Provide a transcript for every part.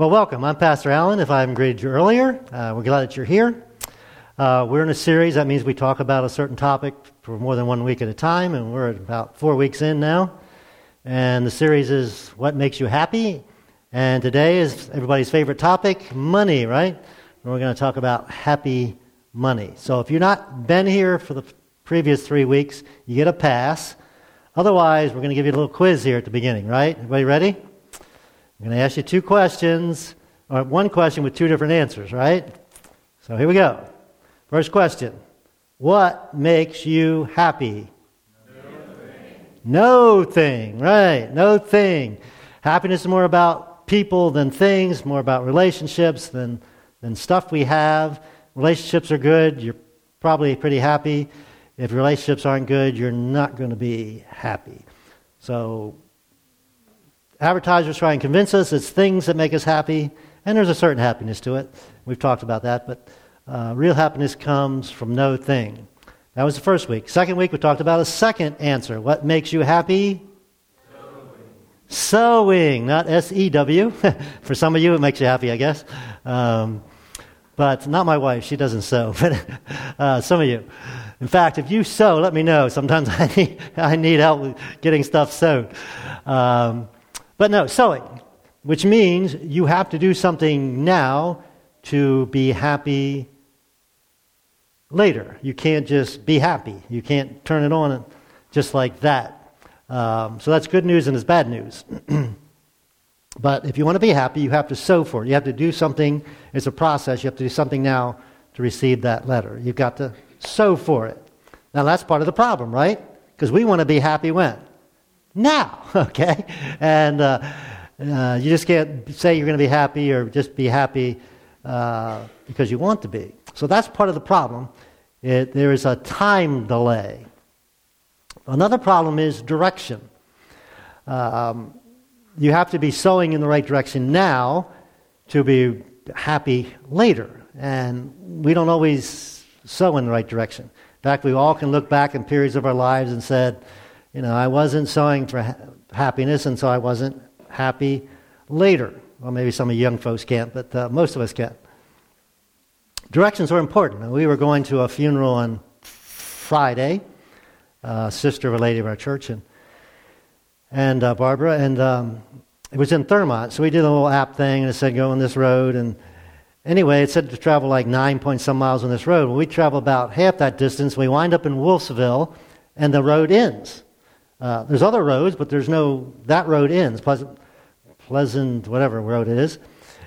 Well, welcome. I'm Pastor Allen. If I haven't greeted you earlier, uh, we're glad that you're here. Uh, we're in a series. That means we talk about a certain topic for more than one week at a time, and we're about four weeks in now. And the series is What Makes You Happy? And today is everybody's favorite topic money, right? And we're going to talk about happy money. So if you've not been here for the previous three weeks, you get a pass. Otherwise, we're going to give you a little quiz here at the beginning, right? Everybody ready? I'm going to ask you two questions, or one question with two different answers, right? So here we go. First question What makes you happy? No thing. No thing, right? No thing. Happiness is more about people than things, more about relationships than, than stuff we have. Relationships are good, you're probably pretty happy. If relationships aren't good, you're not going to be happy. So, advertisers try and convince us it's things that make us happy, and there's a certain happiness to it. We've talked about that, but uh, real happiness comes from no thing. That was the first week. Second week, we talked about a second answer. What makes you happy? Sowing. Sowing, not S E W. For some of you, it makes you happy, I guess. Um, but not my wife. She doesn't sew. But uh, some of you. In fact, if you sew, let me know. Sometimes I need, I need help getting stuff sewed. Um, but no, sowing, which means you have to do something now to be happy later. You can't just be happy. You can't turn it on just like that. Um, so that's good news and it's bad news. but if you want to be happy, you have to sow for it. You have to do something. It's a process. You have to do something now to receive that letter. You've got to sow for it. Now that's part of the problem, right? Because we want to be happy when? Now, okay? And uh, uh, you just can't say you're going to be happy or just be happy uh, because you want to be. So that's part of the problem. It, there is a time delay. Another problem is direction. Um, you have to be sowing in the right direction now to be happy later. And we don't always sow in the right direction. In fact, we all can look back in periods of our lives and said, you know, I wasn't sowing for ha- happiness, and so I wasn't happy later. Well, maybe some of you young folks can't, but uh, most of us can. Directions are important. We were going to a funeral on Friday, sister of a lady of our church, and, and uh, Barbara, and um, it was in Thurmont. So we did a little app thing, and it said go on this road. And anyway, it said to travel like nine point some miles on this road. Well, we travel about half that distance. We wind up in Wolfsville, and the road ends. Uh, there's other roads, but there's no, that road ends, Pleasant, Pleasant, whatever road it is.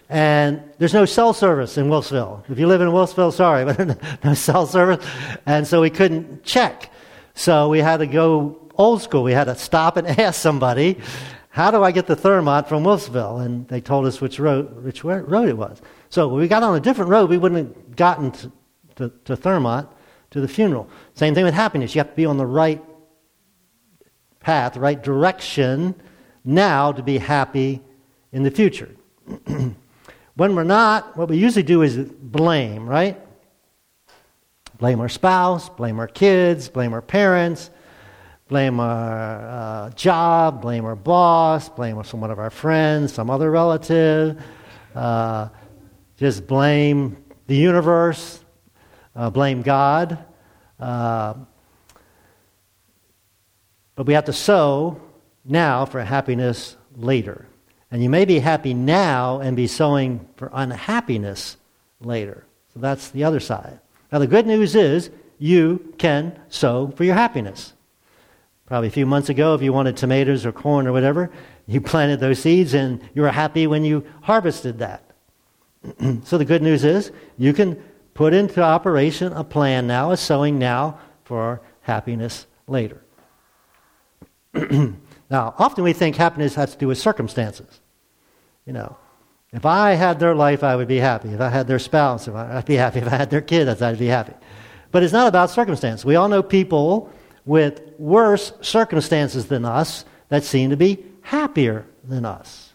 And there's no cell service in Wolfsville. If you live in Wolfsville, sorry, but no cell service. And so we couldn't check. So we had to go old school. We had to stop and ask somebody, how do I get the Thurmont from Wolfsville? And they told us which road, which road it was. So we got on a different road, we wouldn't have gotten to, to, to to the funeral. Same thing with happiness. You have to be on the right path, right direction now to be happy in the future. when we're not, what we usually do is blame, right? Blame our spouse, blame our kids, blame our parents, blame our uh, job, blame our boss, blame some one of our friends, some other relative. Uh, just blame the universe, uh, blame God. But we have to sow now for happiness later. And you may be happy now and be sowing for unhappiness later. So that's the other side. Now, the good news is you can sow for your happiness. Probably a few months ago, if you wanted tomatoes or corn or whatever, you planted those seeds and you were happy when you harvested that. so the good news is you can put into operation a plan now, a sowing now for happiness later. now, often we think happiness has to do with circumstances. You know, if I had their life, I would be happy. If I had their spouse, I'd be happy. If I had their kids, I'd be happy. But it's not about circumstance. We all know people with worse circumstances than us that seem to be happier than us.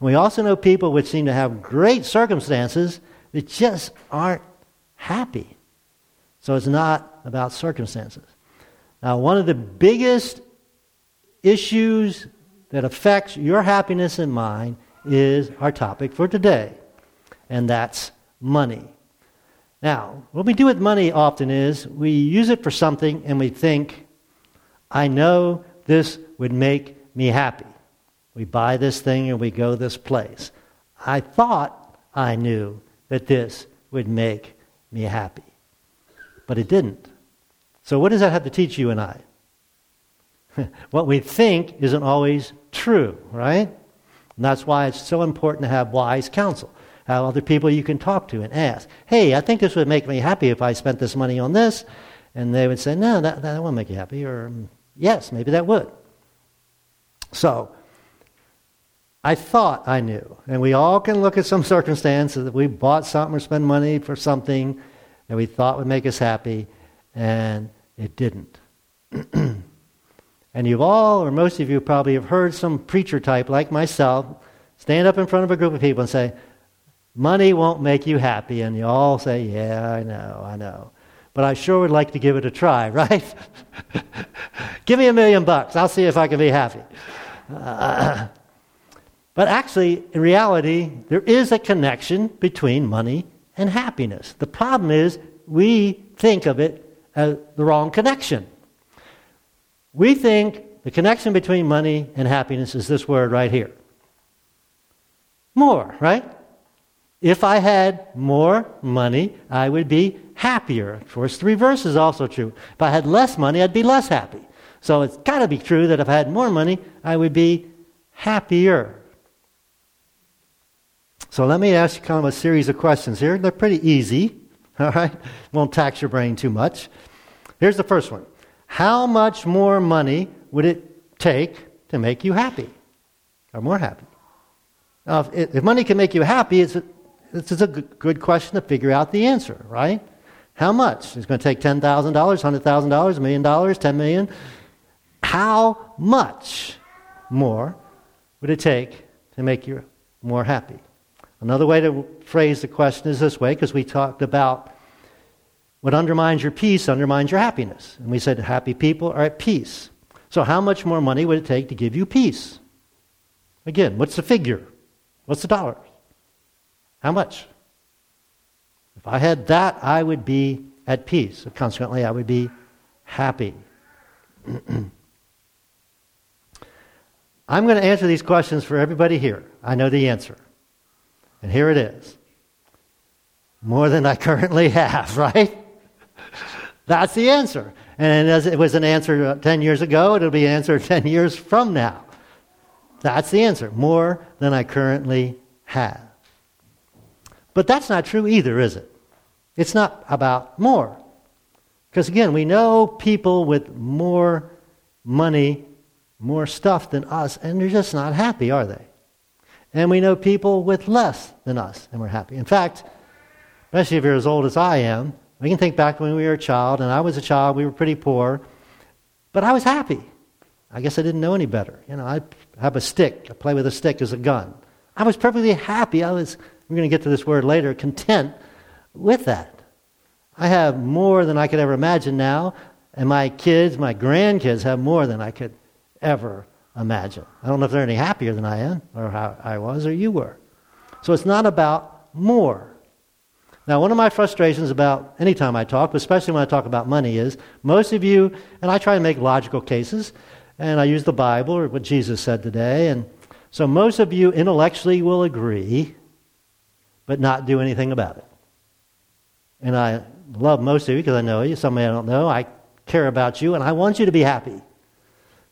And we also know people which seem to have great circumstances that just aren't happy. So it's not about circumstances. Now, one of the biggest issues that affects your happiness and mine is our topic for today, and that's money. Now, what we do with money often is we use it for something and we think, I know this would make me happy. We buy this thing and we go this place. I thought I knew that this would make me happy. But it didn't. So, what does that have to teach you and I? what we think isn't always true, right? And that's why it's so important to have wise counsel. Have other people you can talk to and ask, hey, I think this would make me happy if I spent this money on this. And they would say, no, that, that won't make you happy. Or, mm, yes, maybe that would. So, I thought I knew. And we all can look at some circumstances that we bought something or spent money for something that we thought would make us happy, and it didn't. and you've all, or most of you probably have heard some preacher type like myself stand up in front of a group of people and say, Money won't make you happy. And you all say, Yeah, I know, I know. But I sure would like to give it a try, right? give me a million bucks. I'll see if I can be happy. Uh, but actually, in reality, there is a connection between money and happiness. The problem is we think of it as the wrong connection. We think the connection between money and happiness is this word right here more, right? If I had more money, I would be happier. Of course, the reverse is also true. If I had less money, I'd be less happy. So it's got to be true that if I had more money, I would be happier. So let me ask you kind of a series of questions here. They're pretty easy, all right? Won't tax your brain too much. Here's the first one How much more money would it take to make you happy or more happy? Now, if, if money can make you happy, it's this is a good question to figure out the answer, right? How much? It's going to take $10,000, $100,000, a million dollars, 10 million. How much more would it take to make you more happy? Another way to phrase the question is this way, because we talked about what undermines your peace undermines your happiness. And we said happy people are at peace. So, how much more money would it take to give you peace? Again, what's the figure? What's the dollars? How much? If I had that, I would be at peace. Consequently, I would be happy. I'm going to answer these questions for everybody here. I know the answer. And here it is more than I currently have, right? That's the answer. And as it was an answer uh, 10 years ago, it'll be an answer 10 years from now. That's the answer. More than I currently have. But that's not true either, is it? It's not about more. Because again, we know people with more money, more stuff than us, and they're just not happy, are they? And we know people with less than us, and we're happy. In fact, especially if you're as old as I am, we can think back when we were a child, and I was a child, we were pretty poor, but I was happy. I guess I didn't know any better. You know, I have a stick, I play with a stick as a gun. I was perfectly happy. I was we're going to get to this word later, content with that. I have more than I could ever imagine now, and my kids, my grandkids, have more than I could ever imagine. I don't know if they're any happier than I am, or how I was, or you were. So it's not about more. Now, one of my frustrations about any time I talk, but especially when I talk about money, is most of you, and I try to make logical cases, and I use the Bible or what Jesus said today, and so most of you intellectually will agree but not do anything about it. And I love most of you because I know you. Some of you I don't know. I care about you, and I want you to be happy.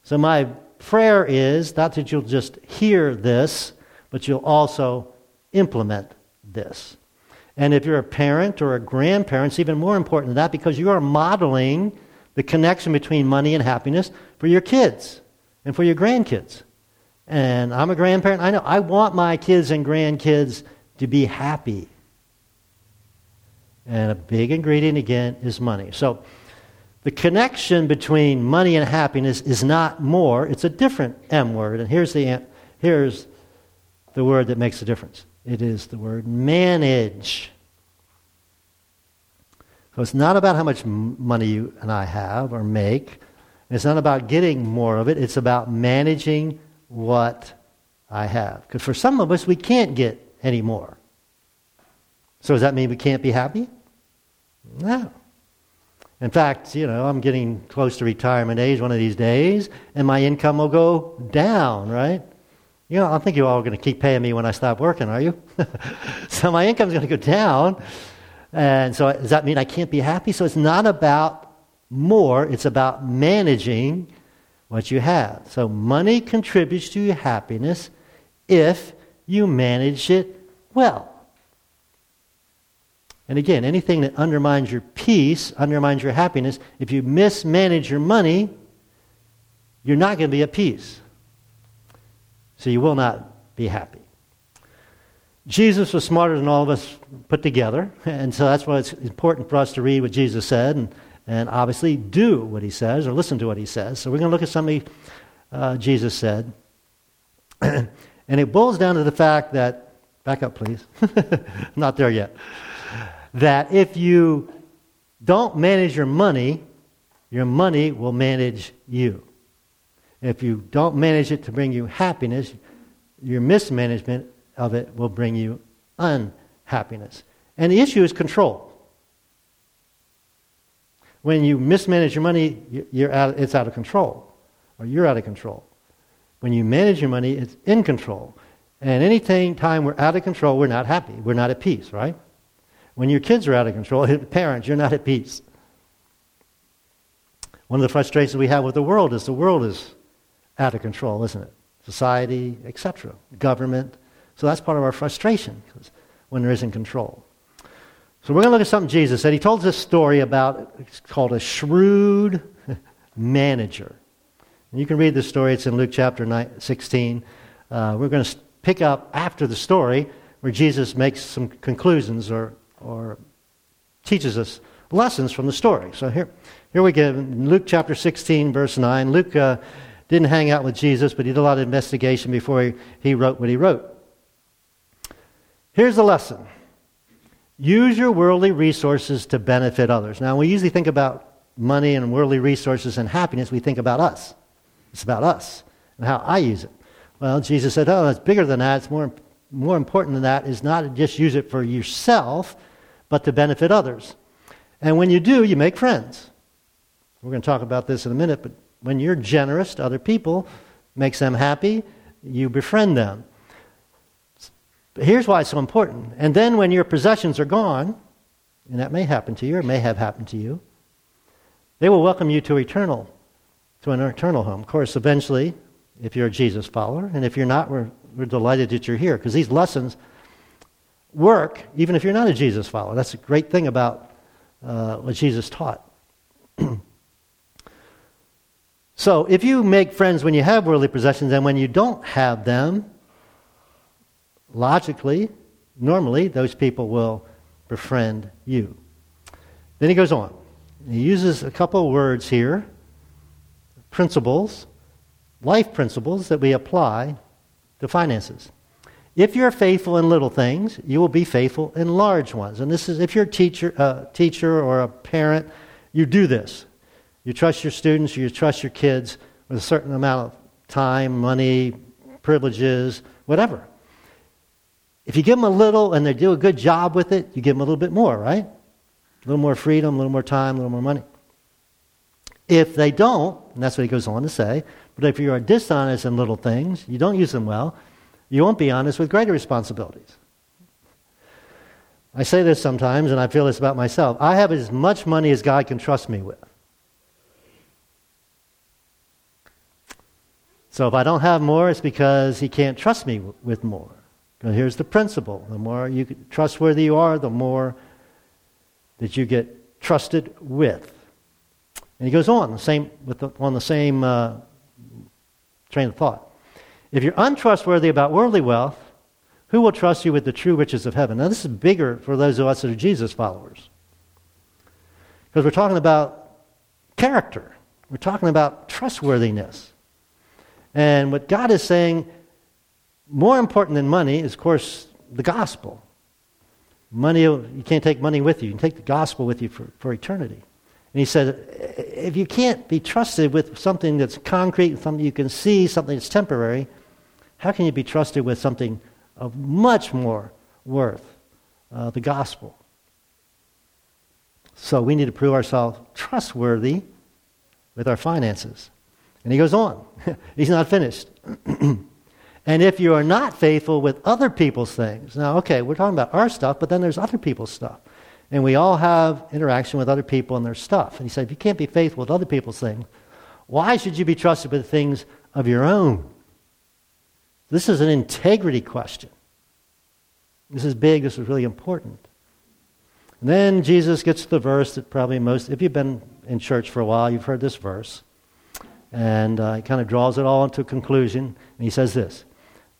So my prayer is not that you'll just hear this, but you'll also implement this. And if you're a parent or a grandparent, it's even more important than that because you are modeling the connection between money and happiness for your kids and for your grandkids. And I'm a grandparent. I know I want my kids and grandkids to be happy. And a big ingredient, again, is money. So the connection between money and happiness is not more, it's a different M word. And here's the, here's the word that makes the difference it is the word manage. So it's not about how much money you and I have or make. It's not about getting more of it. It's about managing what I have. Because for some of us, we can't get any more. So does that mean we can't be happy? No. In fact, you know, I'm getting close to retirement age one of these days, and my income will go down, right? You know, I think you're all going to keep paying me when I stop working, are you? so my income's going to go down. And so does that mean I can't be happy? So it's not about more, it's about managing what you have. So money contributes to your happiness if you manage it well. And again, anything that undermines your peace, undermines your happiness, if you mismanage your money, you're not going to be at peace. So you will not be happy. Jesus was smarter than all of us put together, and so that's why it's important for us to read what Jesus said and, and obviously do what he says or listen to what he says. So we're going to look at something uh, Jesus said. and it boils down to the fact that, back up please, not there yet that if you don't manage your money, your money will manage you. If you don't manage it to bring you happiness, your mismanagement of it will bring you unhappiness. And the issue is control. When you mismanage your money, you're out, it's out of control, or you're out of control. When you manage your money, it's in control. And any time we're out of control, we're not happy. We're not at peace, right? When your kids are out of control, parents, you're not at peace. One of the frustrations we have with the world is the world is out of control, isn't it? Society, etc., government. So that's part of our frustration when there isn't control. So we're going to look at something Jesus said. He told a story about, it's called a shrewd manager. And you can read the story, it's in Luke chapter 16. Uh, we're going to pick up after the story where Jesus makes some conclusions or or teaches us lessons from the story. So here, here we get Luke chapter 16, verse 9. Luke uh, didn't hang out with Jesus, but he did a lot of investigation before he, he wrote what he wrote. Here's the lesson use your worldly resources to benefit others. Now, we usually think about money and worldly resources and happiness, we think about us. It's about us and how I use it. Well, Jesus said, oh, it's bigger than that. It's more, more important than that is not to just use it for yourself, but to benefit others. And when you do, you make friends. We're going to talk about this in a minute, but when you're generous to other people, makes them happy, you befriend them. But here's why it's so important. And then when your possessions are gone, and that may happen to you or may have happened to you, they will welcome you to eternal, to an eternal home. Of course, eventually, if you're a Jesus follower, and if you're not, we're, we're delighted that you're here because these lessons work even if you're not a Jesus follower. That's a great thing about uh, what Jesus taught. So if you make friends when you have worldly possessions and when you don't have them, logically, normally, those people will befriend you. Then he goes on. He uses a couple of words here principles, life principles that we apply to finances. If you're faithful in little things, you will be faithful in large ones. And this is if you're a teacher, uh, teacher or a parent, you do this. You trust your students, you trust your kids with a certain amount of time, money, privileges, whatever. If you give them a little and they do a good job with it, you give them a little bit more, right? A little more freedom, a little more time, a little more money. If they don't, and that's what he goes on to say, but if you are dishonest in little things, you don't use them well, you won't be honest with greater responsibilities. I say this sometimes, and I feel this about myself. I have as much money as God can trust me with. So if I don't have more, it's because He can't trust me with more. But here's the principle the more you trustworthy you are, the more that you get trusted with. And he goes on the same, the, on the same uh, train of thought. If you're untrustworthy about worldly wealth, who will trust you with the true riches of heaven? Now, this is bigger for those of us that are Jesus followers. Because we're talking about character, we're talking about trustworthiness. And what God is saying, more important than money, is, of course, the gospel. Money, you can't take money with you. You can take the gospel with you for, for eternity. And he said, if you can't be trusted with something that's concrete, something you can see, something that's temporary, How can you be trusted with something of much more worth, uh, the gospel? So we need to prove ourselves trustworthy with our finances. And he goes on. He's not finished. and if you are not faithful with other people's things, now, okay, we're talking about our stuff, but then there's other people's stuff. And we all have interaction with other people and their stuff. And he said, if you can't be faithful with other people's things, why should you be trusted with things of your own? This is an integrity question. This is big, this is really important. And then Jesus gets to the verse that probably most, if you've been in church for a while, you've heard this verse. And uh, he kind of draws it all into a conclusion. And he says this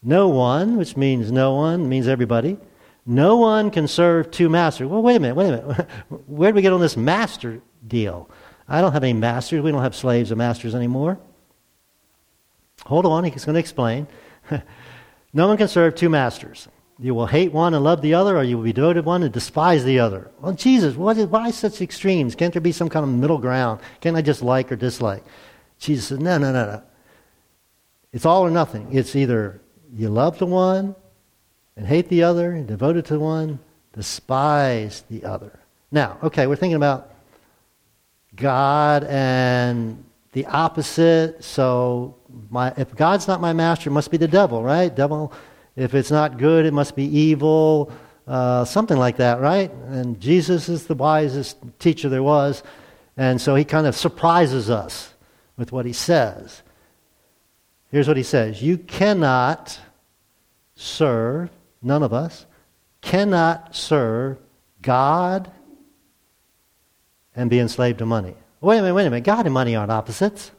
No one, which means no one, means everybody, no one can serve two masters. Well, wait a minute, wait a minute. Where do we get on this master deal? I don't have any masters. We don't have slaves or masters anymore. Hold on, he's going to explain. no one can serve two masters. You will hate one and love the other, or you will be devoted to one and despise the other. Well, Jesus, why such extremes? Can't there be some kind of middle ground? Can't I just like or dislike? Jesus says, no, no, no, no. It's all or nothing. It's either you love the one and hate the other, and devoted to the one, despise the other. Now, okay, we're thinking about God and the opposite. So, my, if God's not my master, it must be the devil, right? Devil. If it's not good, it must be evil. Uh, something like that, right? And Jesus is the wisest teacher there was, and so he kind of surprises us with what he says. Here's what he says: You cannot serve none of us, cannot serve God and be enslaved to money. Wait a minute, wait a minute. God and money aren't opposites.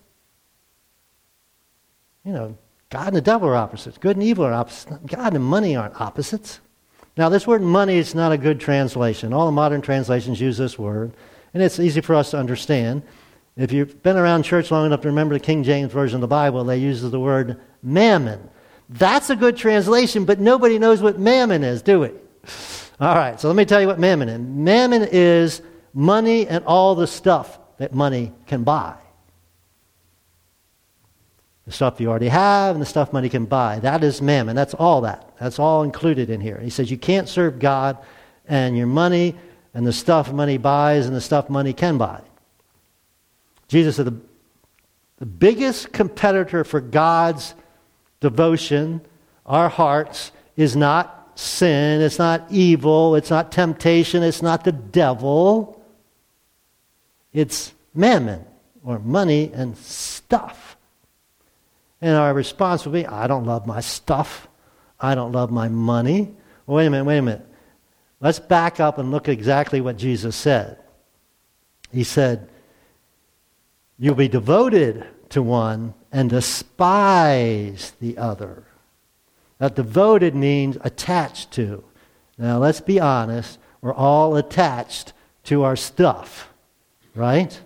You know, God and the devil are opposites. Good and evil are opposites. God and money aren't opposites. Now, this word money is not a good translation. All the modern translations use this word, and it's easy for us to understand. If you've been around church long enough to remember the King James Version of the Bible, they use the word mammon. That's a good translation, but nobody knows what mammon is, do we? All right, so let me tell you what mammon is. Mammon is money and all the stuff that money can buy. The stuff you already have and the stuff money can buy. That is mammon. That's all that. That's all included in here. He says you can't serve God and your money and the stuff money buys and the stuff money can buy. Jesus said the, the biggest competitor for God's devotion, our hearts, is not sin, it's not evil, it's not temptation, it's not the devil. It's mammon or money and stuff. And our response will be, I don't love my stuff. I don't love my money. Wait a minute, wait a minute. Let's back up and look at exactly what Jesus said. He said, You'll be devoted to one and despise the other. Now, devoted means attached to. Now, let's be honest. We're all attached to our stuff, right?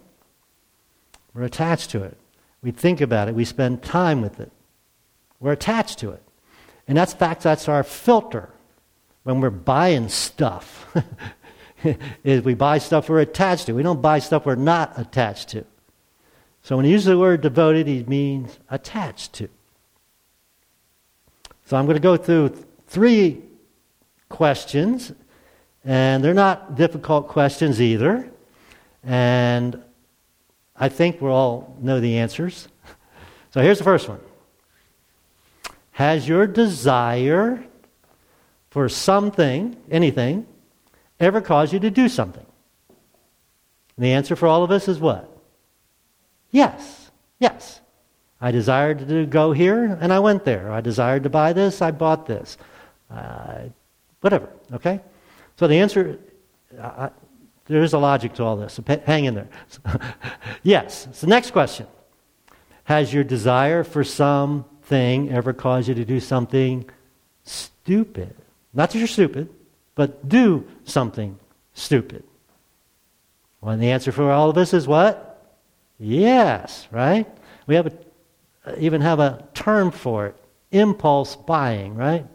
We're attached to it. We think about it. We spend time with it. We're attached to it. And that's fact, that's our filter when we're buying stuff. is we buy stuff we're attached to. We don't buy stuff we're not attached to. So when he uses the word devoted, he means attached to. So I'm going to go through three questions, and they're not difficult questions either. And I think we all know the answers. So here's the first one Has your desire for something, anything, ever caused you to do something? And the answer for all of us is what? Yes, yes. I desired to go here, and I went there. I desired to buy this, I bought this. Uh, whatever, okay? So the answer, uh, there is a logic to all this, so hang in there. yes. So, next question Has your desire for something ever caused you to do something stupid? Not that you're stupid, but do something stupid. Well, the answer for all of us is what? Yes, right? We have a, even have a term for it impulse buying, right?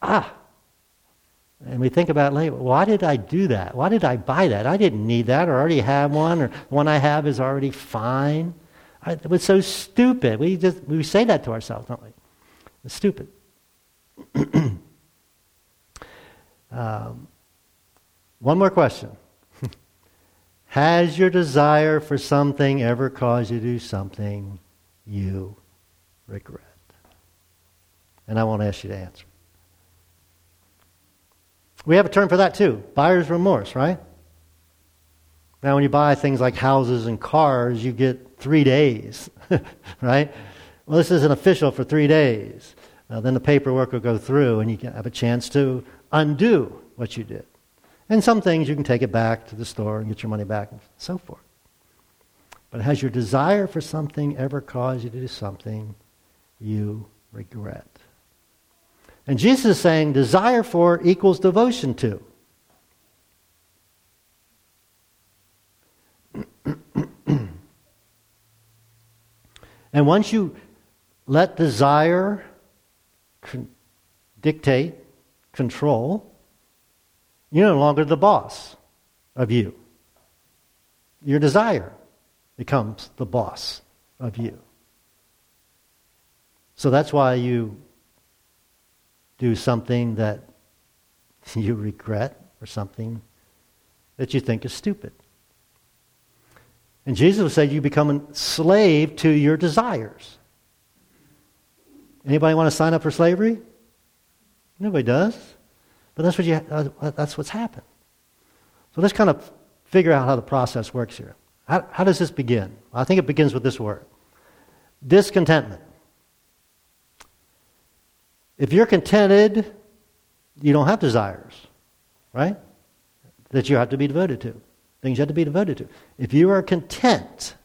Ah. And we think about later, why did I do that? Why did I buy that? I didn't need that or already have one or the one I have is already fine. I, it was so stupid. We just we say that to ourselves, don't we? It's stupid. um, one more question. Has your desire for something ever caused you to do something you regret? And I won't ask you to answer. We have a term for that too buyer's remorse, right? Now, when you buy things like houses and cars, you get three days, right? Well, this isn't official for three days. Uh, then the paperwork will go through and you can have a chance to undo what you did. And some things you can take it back to the store and get your money back and so forth. But has your desire for something ever caused you to do something you regret? And Jesus is saying desire for equals devotion to. and once you let desire con- dictate, control, you're no longer the boss of you. Your desire becomes the boss of you. So that's why you do something that you regret or something that you think is stupid. And Jesus said you become a slave to your desires. Anybody want to sign up for slavery? Nobody does. But that's, what you, uh, that's what's happened. So let's kind of figure out how the process works here. How, how does this begin? I think it begins with this word discontentment. If you're contented, you don't have desires, right? That you have to be devoted to, things you have to be devoted to. If you are content,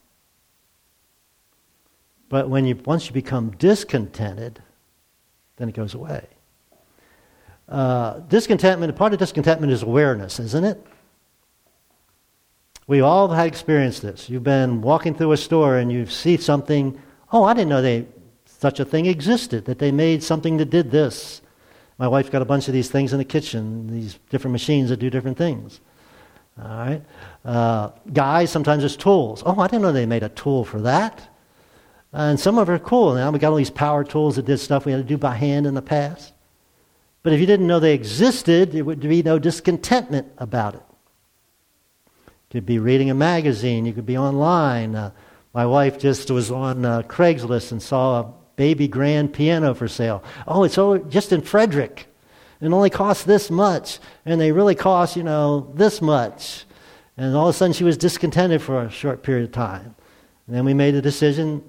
but when you, once you become discontented, then it goes away. Uh, discontentment, part of discontentment is awareness, isn't it? We all have experienced this. You've been walking through a store and you see something, oh, I didn't know they, such a thing existed, that they made something that did this. My wife's got a bunch of these things in the kitchen, these different machines that do different things. All right? Uh, guys, sometimes it's tools. Oh, I didn't know they made a tool for that. And some of them are cool. Now we got all these power tools that did stuff we had to do by hand in the past. But if you didn't know they existed, there would be no discontentment about it. You could be reading a magazine, you could be online. Uh, my wife just was on uh, Craigslist and saw a baby grand piano for sale. Oh, it's just in Frederick. It only costs this much, and they really cost, you know, this much. And all of a sudden she was discontented for a short period of time. And then we made a decision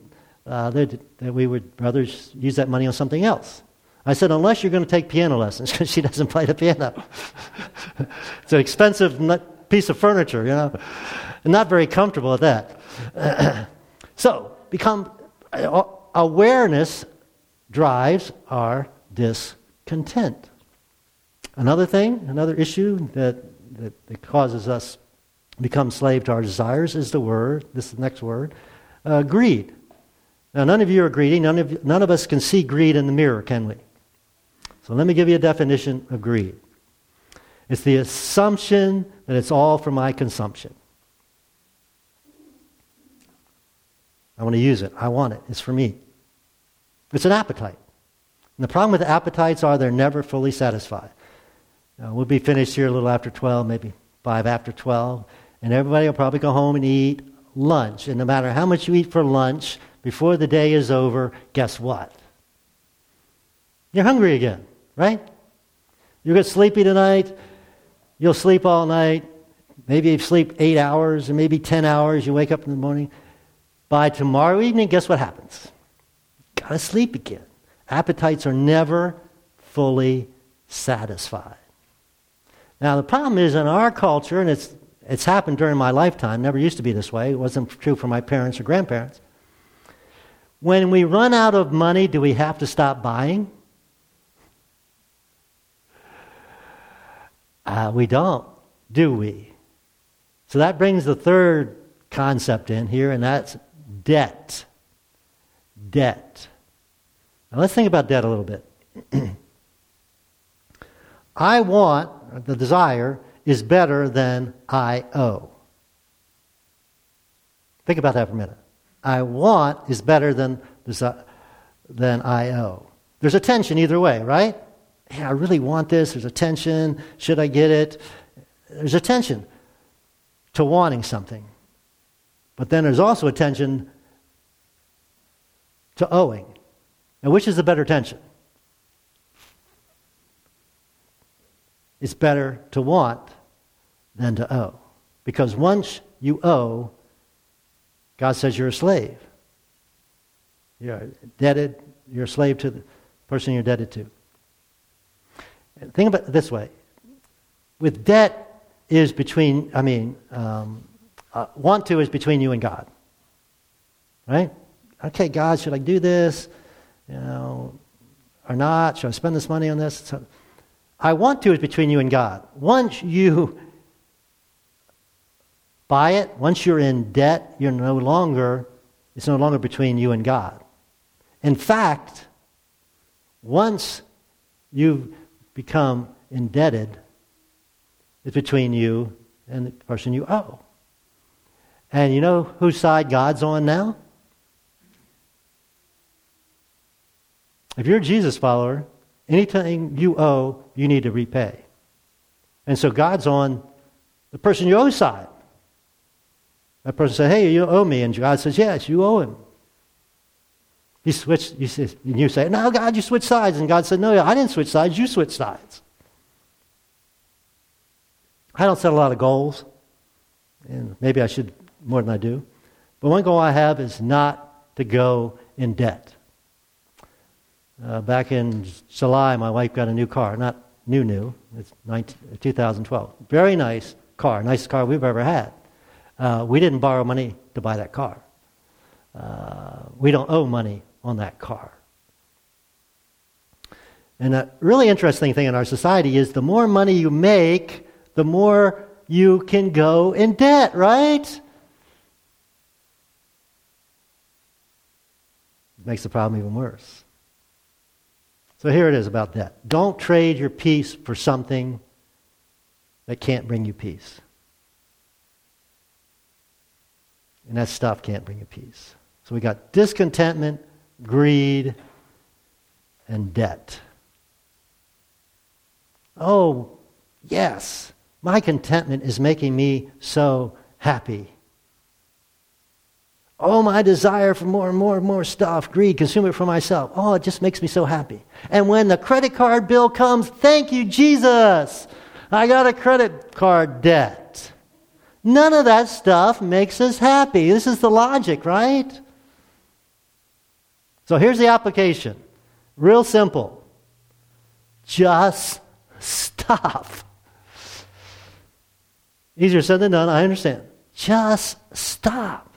uh, that, that we would rather use that money on something else. I said, unless you're going to take piano lessons, because she doesn't play the piano. it's an expensive piece of furniture, you know, and not very comfortable at that. so, become uh, awareness drives our discontent. Another thing, another issue that, that, that causes us become slave to our desires is the word, this is the next word, uh, greed. Now, none of you are greedy. None of, none of us can see greed in the mirror, can we? So let me give you a definition of greed it's the assumption that it's all for my consumption. I want to use it. I want it. It's for me. It's an appetite. And the problem with appetites are they're never fully satisfied. Now, we'll be finished here a little after 12, maybe 5 after 12, and everybody will probably go home and eat lunch. And no matter how much you eat for lunch, before the day is over, guess what? You're hungry again right? You get sleepy tonight, you'll sleep all night. Maybe you sleep eight hours or maybe 10 hours. You wake up in the morning. By tomorrow evening, guess what happens? Gotta sleep again. Appetites are never fully satisfied. Now, the problem is in our culture, and it's, it's happened during my lifetime, never used to be this way, it wasn't true for my parents or grandparents. When we run out of money, do we have to stop buying? Uh, we don't, do we? So that brings the third concept in here, and that's debt. Debt. Now let's think about debt a little bit. I want, the desire is better than I owe. Think about that for a minute. I want is better than, than I owe. There's a tension either way, right? Hey, I really want this. There's a tension. Should I get it? There's a tension to wanting something. But then there's also a tension to owing. And which is the better tension? It's better to want than to owe. Because once you owe, God says you're a slave. You're indebted, you're a slave to the person you're indebted to. Think about it this way. With debt is between, I mean, um, uh, want to is between you and God. Right? Okay, God, should I do this? You know, or not? Should I spend this money on this? So, I want to is between you and God. Once you buy it, once you're in debt, you're no longer, it's no longer between you and God. In fact, once you become indebted, it's between you and the person you owe. And you know whose side God's on now? If you're a Jesus follower, anything you owe, you need to repay. And so God's on the person you owe side. That person said, Hey, you owe me. And God says, Yes, you owe him. He switched, you say, and you say, No, God, you switched sides. And God said, No, I didn't switch sides, you switched sides. I don't set a lot of goals, and maybe I should more than I do. But one goal I have is not to go in debt. Uh, back in July, my wife got a new car. Not new, new. It's 19, 2012. Very nice car. Nicest car we've ever had. Uh, we didn't borrow money to buy that car. Uh, we don't owe money on that car. And a really interesting thing in our society is the more money you make, the more you can go in debt, right? makes the problem even worse. So here it is about debt. Don't trade your peace for something that can't bring you peace. And that stuff can't bring you peace. So we got discontentment, greed, and debt. Oh, yes, my contentment is making me so happy. Oh, my desire for more and more and more stuff, greed, consume it for myself. Oh, it just makes me so happy. And when the credit card bill comes, thank you, Jesus. I got a credit card debt. None of that stuff makes us happy. This is the logic, right? So here's the application. Real simple. Just stop. Easier said than done, I understand. Just stop.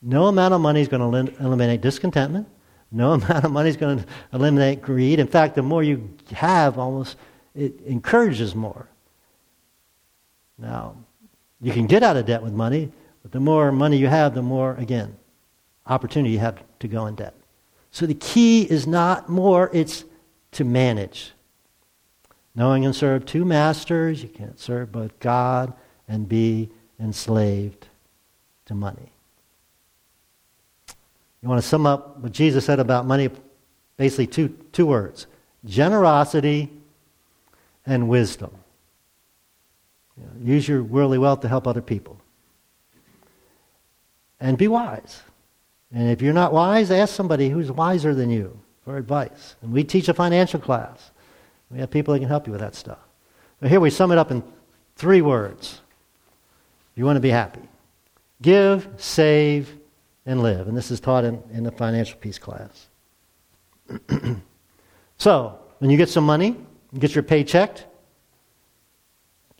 No amount of money is going to eliminate discontentment. No amount of money is going to eliminate greed. In fact, the more you have, almost it encourages more. Now, you can get out of debt with money, but the more money you have, the more, again, opportunity you have to go in debt. So the key is not more, it's to manage. Knowing and serve two masters, you can't serve both God and be enslaved to money. You want to sum up what Jesus said about money? Basically, two, two words generosity and wisdom. You know, use your worldly wealth to help other people. And be wise. And if you're not wise, ask somebody who's wiser than you for advice. And we teach a financial class. We have people that can help you with that stuff. But here we sum it up in three words. You want to be happy. Give, save, and live. And this is taught in, in the financial peace class. so, when you get some money, you get your paycheck,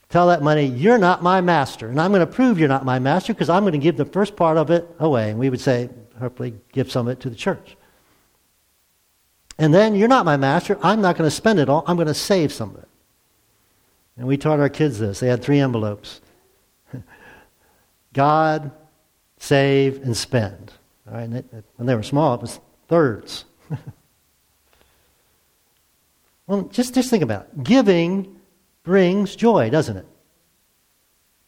tell that money, you're not my master. And I'm going to prove you're not my master because I'm going to give the first part of it away. And we would say, hopefully, give some of it to the church. And then, you're not my master. I'm not going to spend it all. I'm going to save some of it. And we taught our kids this. They had three envelopes God, save, and spend. All right? And it, when they were small, it was thirds. well, just, just think about it. Giving brings joy, doesn't it?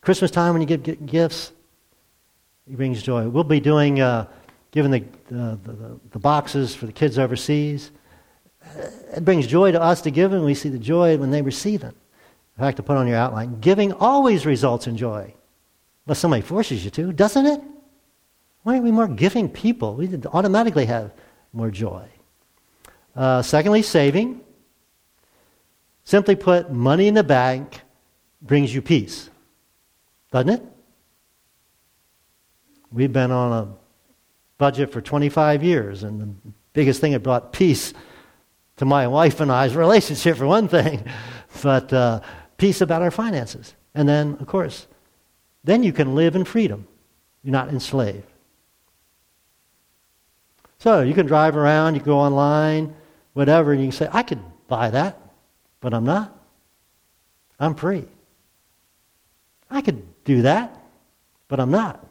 Christmas time when you give gifts, it brings joy. We'll be doing uh, giving the, uh, the, the, boxes for the kids overseas. It brings joy to us to give, and we see the joy when they receive it. In fact, to put on your outline, giving always results in joy. Unless somebody forces you to, doesn't it? Why aren't we more giving people? We automatically have more joy. Uh, secondly, saving. Simply put, money in the bank brings you peace, doesn't it? We've been on a budget for 25 years, and the biggest thing that brought peace to my wife and I's relationship, for one thing, but uh, peace about our finances. And then, of course, then you can live in freedom. You're not enslaved. So you can drive around, you go online, whatever, and you can say, I could buy that, but I'm not. I'm free. I could do that, but I'm not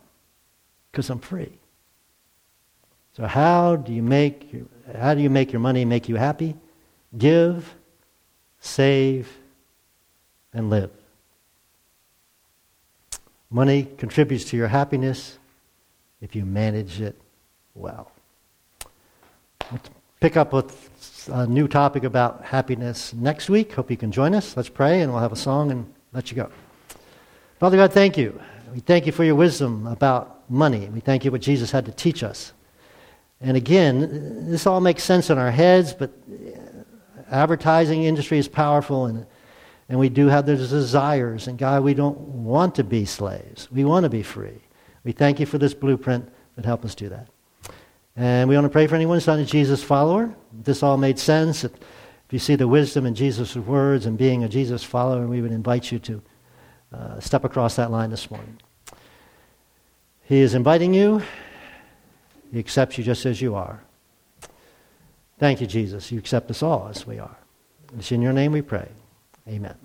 because I'm free. So how do you make your, how do you make your money make you happy? Give, save, and live. Money contributes to your happiness if you manage it well. Let's pick up with a new topic about happiness next week. Hope you can join us. Let's pray, and we'll have a song and let you go. Father God, thank you. We thank you for your wisdom about money. We thank you what Jesus had to teach us. And again, this all makes sense in our heads, but advertising industry is powerful and and we do have those desires. And God, we don't want to be slaves. We want to be free. We thank you for this blueprint that help us do that. And we want to pray for anyone who's not a Jesus follower. This all made sense. If you see the wisdom in Jesus' words and being a Jesus follower, we would invite you to uh, step across that line this morning. He is inviting you. He accepts you just as you are. Thank you, Jesus. You accept us all as we are. It's in your name we pray. Amen.